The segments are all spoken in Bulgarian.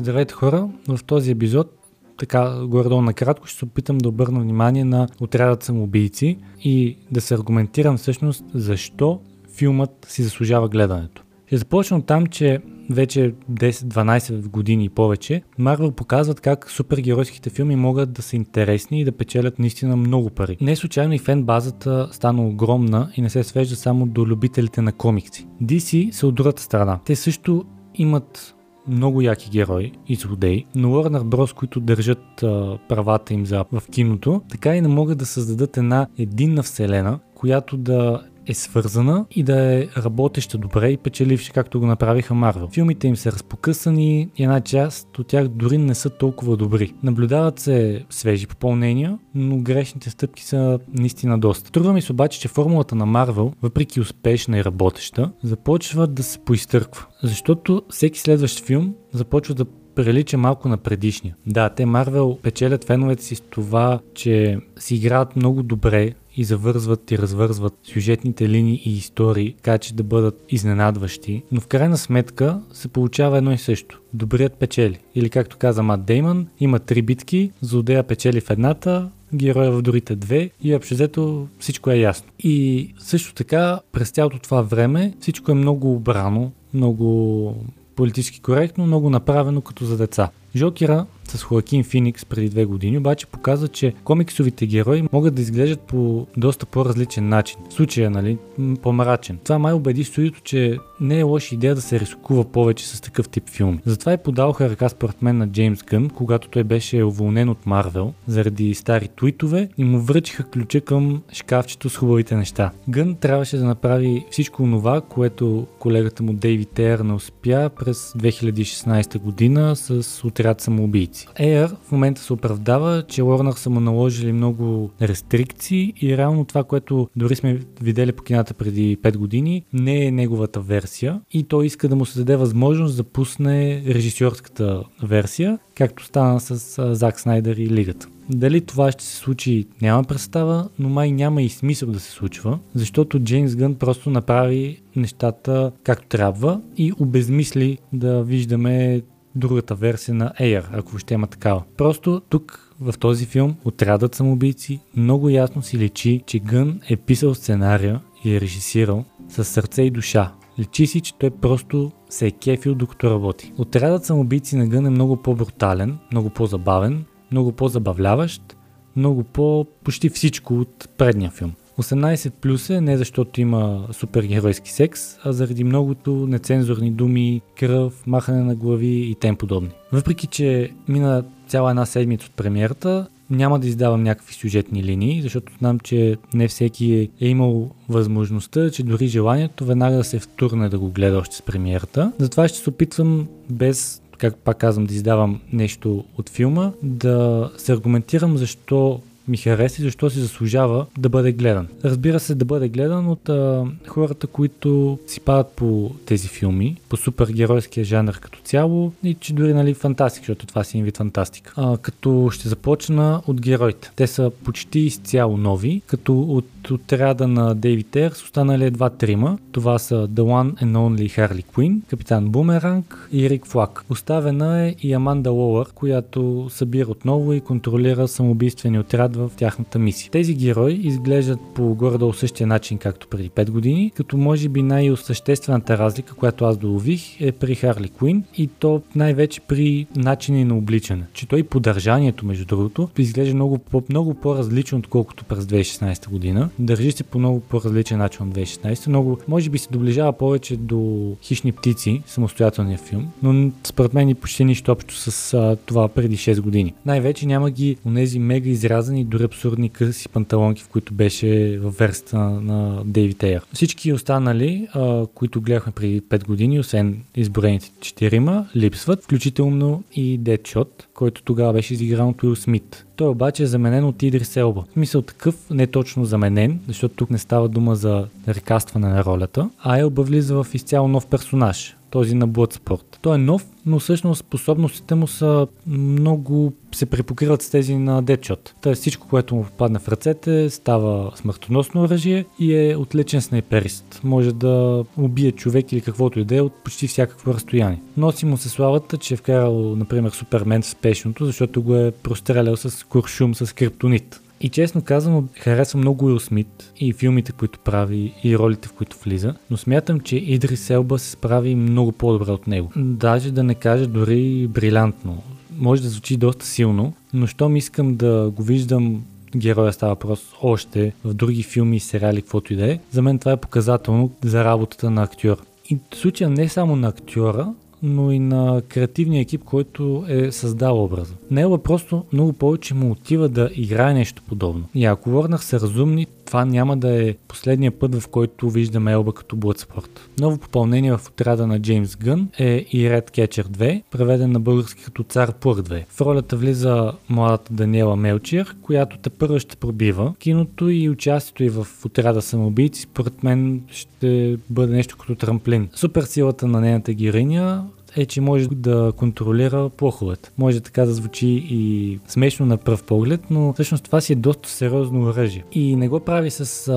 Здравейте хора, в този епизод така горе-долу накратко ще се опитам да обърна внимание на отрядът самоубийци и да се аргументирам всъщност защо филмът си заслужава гледането. Ще започна от там, че вече 10-12 години и повече, Марвел показват как супергеройските филми могат да са интересни и да печелят наистина много пари. Не случайно и фен базата стана огромна и не се свежда само до любителите на комикси. DC са от другата страна. Те също имат много яки герои и злодеи, но Warner Bros, които държат а, правата им за в киното, така и не могат да създадат една единна вселена, която да е свързана и да е работеща добре и печеливша, както го направиха Марвел. Филмите им са разпокъсани и една част от тях дори не са толкова добри. Наблюдават се свежи попълнения, но грешните стъпки са наистина доста. Трудва ми се обаче, че формулата на Марвел, въпреки успешна и работеща, започва да се поизтърква. Защото всеки следващ филм започва да прилича малко на предишния. Да, те Марвел печелят феновете си с това, че си играят много добре и завързват и развързват сюжетните линии и истории, така че да бъдат изненадващи, но в крайна сметка се получава едно и също. Добрият печели. Или както каза Мат Деймън, има три битки, злодея печели в едната, героя в другите две и общо всичко е ясно. И също така през цялото това време всичко е много обрано, много политически коректно, много направено като за деца. Жокера с Хоакин Феникс преди две години обаче показва, че комиксовите герои могат да изглеждат по доста по-различен начин. В случая, нали, по-мрачен. Това май убеди студиото, че не е лоша идея да се рискува повече с такъв тип филм. Затова и подалха ръка според мен на Джеймс Гън, когато той беше уволнен от Марвел заради стари твитове и му връчиха ключа към шкафчето с хубавите неща. Гън трябваше да направи всичко това, което колегата му Дейви Тейър не успя през 2016 година с отряд самоубийци. Air в момента се оправдава, че Warner са му наложили много рестрикции и реално това, което дори сме видели по кината преди 5 години, не е неговата версия и той иска да му се даде възможност да пусне режисьорската версия, както стана с Зак Снайдер и Лигата. Дали това ще се случи, няма представа, но май няма и смисъл да се случва, защото Джеймс Гън просто направи нещата както трябва и обезмисли да виждаме другата версия на Air, ако ще има такава. Просто тук в този филм отрядът самоубийци много ясно си лечи, че Гън е писал сценария и е режисирал с сърце и душа. Лечи си, че той просто се е кефил докато работи. Отрядът самоубийци на Гън е много по-брутален, много по-забавен, много по-забавляващ, много по- почти всичко от предния филм. 18 плюс е не защото има супергеройски секс, а заради многото нецензурни думи, кръв, махане на глави и тем подобни. Въпреки, че мина цяла една седмица от премиерата, няма да издавам някакви сюжетни линии, защото знам, че не всеки е, е имал възможността, че дори желанието веднага да се втурне да го гледа още с премиерата. Затова ще се опитвам без как пак казвам, да издавам нещо от филма, да се аргументирам защо ми хареса и защо си заслужава да бъде гледан. Разбира се, да бъде гледан от а, хората, които си падат по тези филми, по супергеройския жанр като цяло и че дори нали фантастика, защото това си вид фантастика. А, като ще започна от героите. Те са почти изцяло нови, като от отряда на Дейвид Ерс останали едва трима. Това са The One and Only Harley Quinn, Капитан Бумеранг и Рик Флак. Оставена е и Аманда Лоуър, която събира отново и контролира самоубийствени отряд в тяхната мисия. Тези герои изглеждат по горе-долу същия начин, както преди 5 години, като може би най-осъществената разлика, която аз долових е при Харли Куин и то най-вече при начина на обличане. Че той поддържанието, между другото, изглежда много, по- много по-различно, отколкото през 2016 година. Държи се по много по-различен начин от 2016. Много, може би се доближава повече до хищни птици, самостоятелния филм, но според мен и почти нищо общо с а, това преди 6 години. Най-вече няма ги онези мега изрязани дори абсурдни къси панталонки, в които беше в версията на, на Дейвид Ейър. Всички останали, а, които гледахме преди 5 години, освен изброените четирима, липсват, включително и Дедшот, който тогава беше изигран от Уил Смит. Той обаче е заменен от Идрис Елба. В смисъл такъв, не точно заменен, защото тук не става дума за рекастване на ролята, а Елба влиза в изцяло нов персонаж този на Bloodsport. Той е нов, но всъщност способностите му са много се препокриват с тези на Deadshot. Тоест всичко, което му попадне в ръцете, става смъртоносно оръжие и е отличен снайперист. Може да убие човек или каквото и да е от почти всякакво разстояние. Носи му се славата, че е вкарал, например, Супермен в спешното, защото го е прострелял с куршум с криптонит. И честно казвам, харесвам много Уил Смит и филмите, които прави и ролите, в които влиза, но смятам, че Идрис Елба се справи много по-добре от него. Даже да не кажа дори брилянтно. Може да звучи доста силно, но щом искам да го виждам героя става въпрос още в други филми и сериали, каквото и да е, за мен това е показателно за работата на актьор. И в случая не само на актьора, но и на креативния екип, който е създал образа. Него просто много повече му отива да играе нещо подобно. И ако Warner са разумни, това няма да е последния път, в който виждаме Елба като Bloodsport. Ново попълнение в отряда на Джеймс Гън е и Red Catcher 2, преведен на български като Цар Пур 2. В ролята влиза младата Даниела Мелчир, която те първо ще пробива. Киното и участието и в отряда самоубийци, според мен ще бъде нещо като трамплин. Суперсилата на нейната героиня е, че може да контролира плоховете. Може така да звучи и смешно на пръв поглед, но всъщност това си е доста сериозно оръжие. И не го прави с а,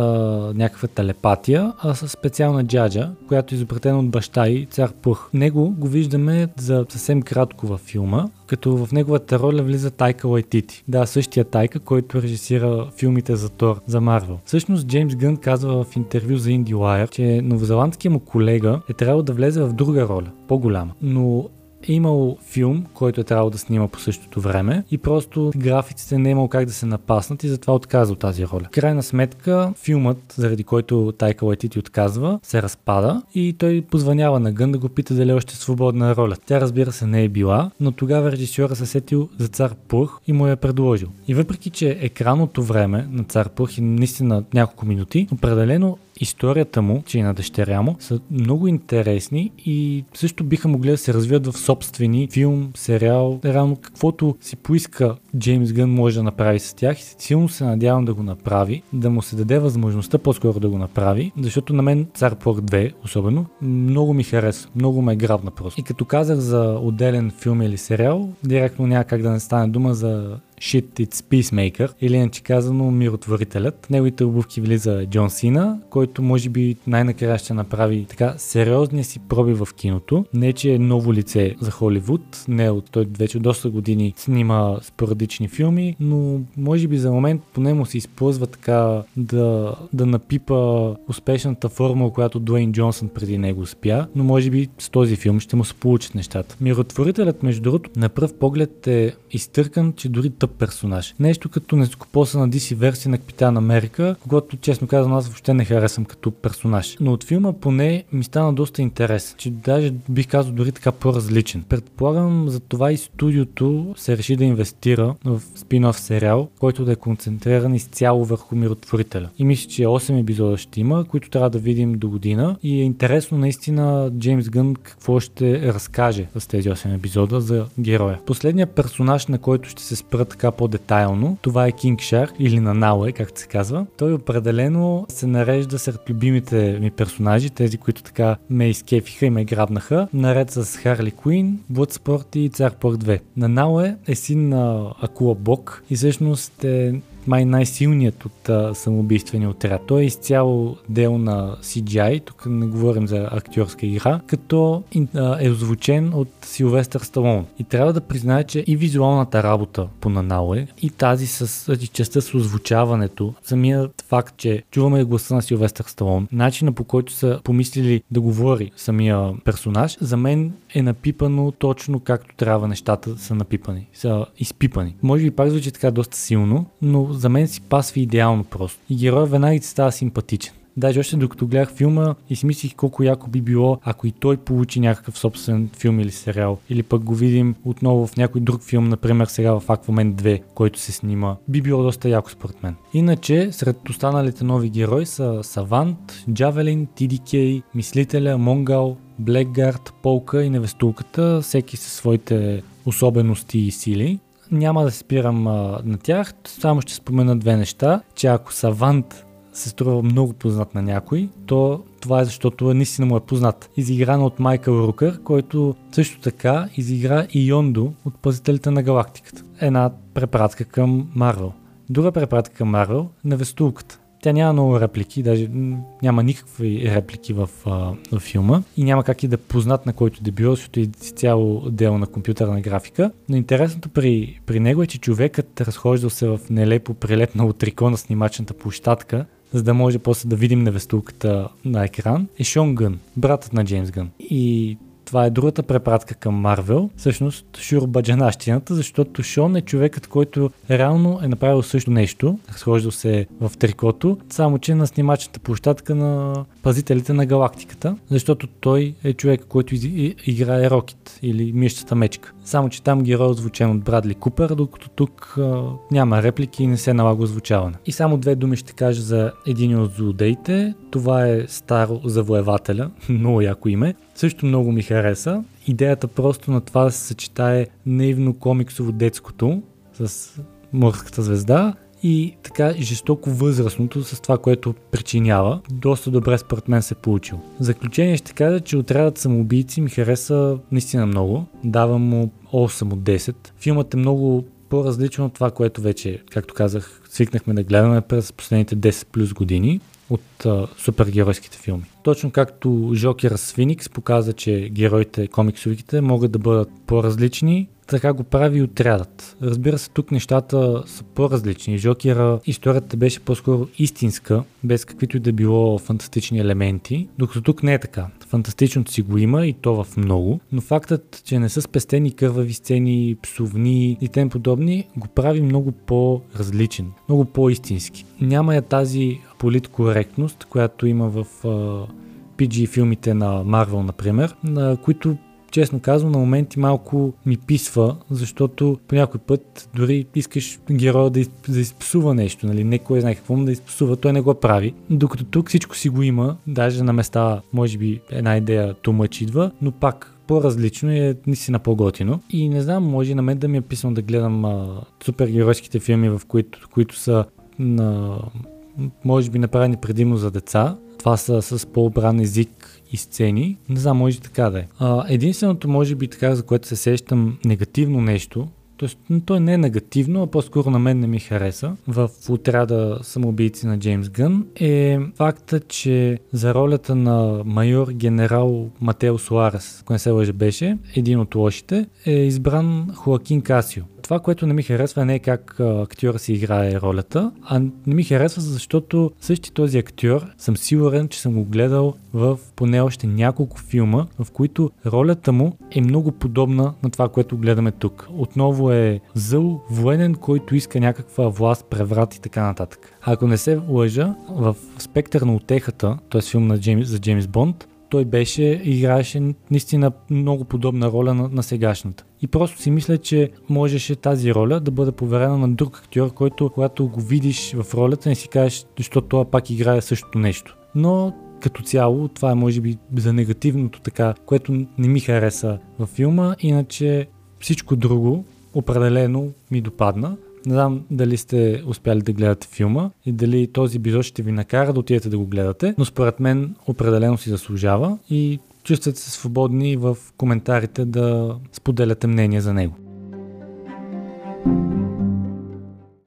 някаква телепатия, а с специална джаджа, която е изобретена от баща и цар Пух. Него го виждаме за съвсем кратко във филма, като в неговата роля влиза Тайка Лайтити. Да, същия Тайка, който режисира филмите за Тор, за Марвел. Всъщност Джеймс Гън казва в интервю за IndieWire, че новозеландският му колега е трябвало да влезе в друга роля, по-голяма. Но е имал филм, който е трябвало да снима по същото време и просто графиците не е имал как да се напаснат и затова отказа от тази роля. Крайна сметка, филмът, заради който Тайка Лайтити отказва, се разпада и той позванява на Гън да го пита дали е още свободна роля. Тя разбира се не е била, но тогава режисьора се сетил за цар Пух и му я е предложил. И въпреки, че екранното време на цар Пух е наистина няколко минути, определено историята му, че и на дъщеря му, са много интересни и също биха могли да се развият в собствени филм, сериал, реално каквото си поиска Джеймс Гън може да направи с тях и силно се надявам да го направи, да му се даде възможността по-скоро да го направи, защото на мен Цар Плък 2 особено много ми хареса, много ме е грабна просто. И като казах за отделен филм или сериал, директно няма как да не стане дума за Shit It's Peacemaker, или иначе казано Миротворителят. Неговите обувки влиза Джон Сина, който може би най-накрая ще направи така сериозния си проби в киното. Не, че е ново лице за Холивуд, не от той вече доста години снима спорадични филми, но може би за момент поне му се използва така да, да напипа успешната формула, която Дуейн Джонсън преди него успя, но може би с този филм ще му се получат нещата. Миротворителят, между другото, на пръв поглед е изтъркан, че дори тъп персонаж. Нещо като нескопоса на DC версия на Капитан Америка, когато честно казвам аз въобще не харесвам като персонаж. Но от филма поне ми стана доста интерес, че даже бих казал дори така по-различен. Предполагам за това и студиото се реши да инвестира в спин-оф сериал, който да е концентриран изцяло върху миротворителя. И мисля, че 8 епизода ще има, които трябва да видим до година. И е интересно наистина Джеймс Гън какво ще разкаже с тези 8 епизода за героя. Последният персонаж, на който ще се спрат така по-детайлно. Това е King Shark или на Науе, както се казва. Той определено се нарежда сред любимите ми персонажи, тези, които така ме изкефиха и ме грабнаха, наред с Харли Куин, Bloodsport и Цар Порт 2. На Науе е син на Акула Бог и всъщност е май най-силният от а, самоубийствения отряд. Той е изцяло дел на CGI, тук не говорим за актьорска игра, като а, е озвучен от Силвестър Сталон. И трябва да призная, че и визуалната работа по Нанауе, и тази с и частта с озвучаването, самият факт, че чуваме гласа на Силвестър Сталон, начина по който са помислили да говори самия персонаж, за мен е напипано точно както трябва нещата са напипани, са изпипани. Може би пак звучи така доста силно, но за мен си пасва идеално просто. И героя веднага ти става симпатичен. Даже още докато гледах филма и си мислих колко яко би било, ако и той получи някакъв собствен филм или сериал. Или пък го видим отново в някой друг филм, например сега в Aquaman 2, който се снима. Би било доста яко според мен. Иначе, сред останалите нови герои са Савант, Джавелин, TDK, Мислителя, Монгал, Блекгард, Полка и Невестулката, всеки със своите особености и сили няма да се спирам а, на тях, само ще спомена две неща, че ако Савант се струва много познат на някой, то това е защото наистина му е познат. Изигран от Майкъл Рукър, който също така изигра и Йондо от Пазителите на галактиката. Една препратка към Марвел. Друга препратка към Марвел на Вестулката. Тя няма много реплики, даже няма никакви реплики в, в филма и няма как и да познат на който да било, защото е цяло дело на компютърна графика. Но интересното при, при него е, че човекът разхождал се в нелепо прилепнало трико на снимачната площадка, за да може после да видим невестулката на екран, е Шон Гън, братът на Джеймс Гън. И това е другата препратка към Марвел, всъщност шурбаджанащината, защото Шон е човекът, който реално е направил също нещо, разхождал се в трикото, само че на снимачната площадка на пазителите на галактиката, защото той е човек, който играе Рокет или мишчата мечка. Само, че там герой е озвучен от Брадли Купер, докато тук а, няма реплики и не се налага озвучаване. И само две думи ще кажа за един от злодеите. Това е Старо Завоевателя, много яко име. Също много ми хареса. Идеята просто на това да се съчетае наивно комиксово детското с морската звезда и така жестоко възрастното с това, което причинява. Доста добре според мен се е получил. В заключение ще кажа, че отрядът самоубийци ми хареса наистина много. Давам му 8 от 10. Филмът е много по-различно от това, което вече, както казах, свикнахме да гледаме през последните 10 плюс години от а, супергеройските филми. Точно както Жокера с Феникс показа, че героите, комиксовите могат да бъдат по-различни, така го прави и отрядът. Разбира се, тук нещата са по-различни. Жокера историята беше по-скоро истинска, без каквито и да било фантастични елементи, докато тук не е така. Фантастичното си го има и то в много, но фактът, че не са спестени кървави сцени, псовни и тем подобни, го прави много по-различен, много по-истински. Няма я тази политкоректност, която има в PG филмите на Марвел, например, на които честно казвам, на моменти малко ми писва, защото по някой път дори искаш героя да, из, да изпсува нещо, нали? Не кой знае какво му да изпсува, той не го прави. Докато тук всичко си го има, даже на места, може би една идея тумъч идва, но пак по-различно е наистина по-готино. И не знам, може на мен да ми е писано да гледам а, супергеройските филми, в които, които са на може би направени предимно за деца. Това са с по-обран език и сцени. Не знам, може така да е. А, единственото, може би така, за което се сещам негативно нещо, Тоест, той не е негативно, а по-скоро на мен не ми хареса в отряда самоубийци на Джеймс Гън е факта, че за ролята на майор генерал Матео Суарес, ако не се лъжа беше, един от лошите, е избран Хоакин Касио. Това, което не ми харесва не е как актьора си играе ролята, а не ми харесва, защото същи този актьор съм сигурен, че съм го гледал в поне още няколко филма, в които ролята му е много подобна на това, което гледаме тук. Отново е зъл, военен, който иска някаква власт, преврат и така нататък. Ако не се лъжа, в спектър на утехата, т.е. филм на Джеймс, за Джеймс Бонд, той беше, играеше наистина много подобна роля на, на сегашната. И просто си мисля, че можеше тази роля да бъде поверена на друг актьор, който когато го видиш в ролята не си кажеш, защото това пак играе същото нещо. Но като цяло, това е може би за негативното така, което не ми хареса във филма, иначе всичко друго определено ми допадна. Не знам дали сте успяли да гледате филма и дали този епизод ще ви накара да отидете да го гледате, но според мен определено си заслужава и чувствате се свободни в коментарите да споделяте мнение за него.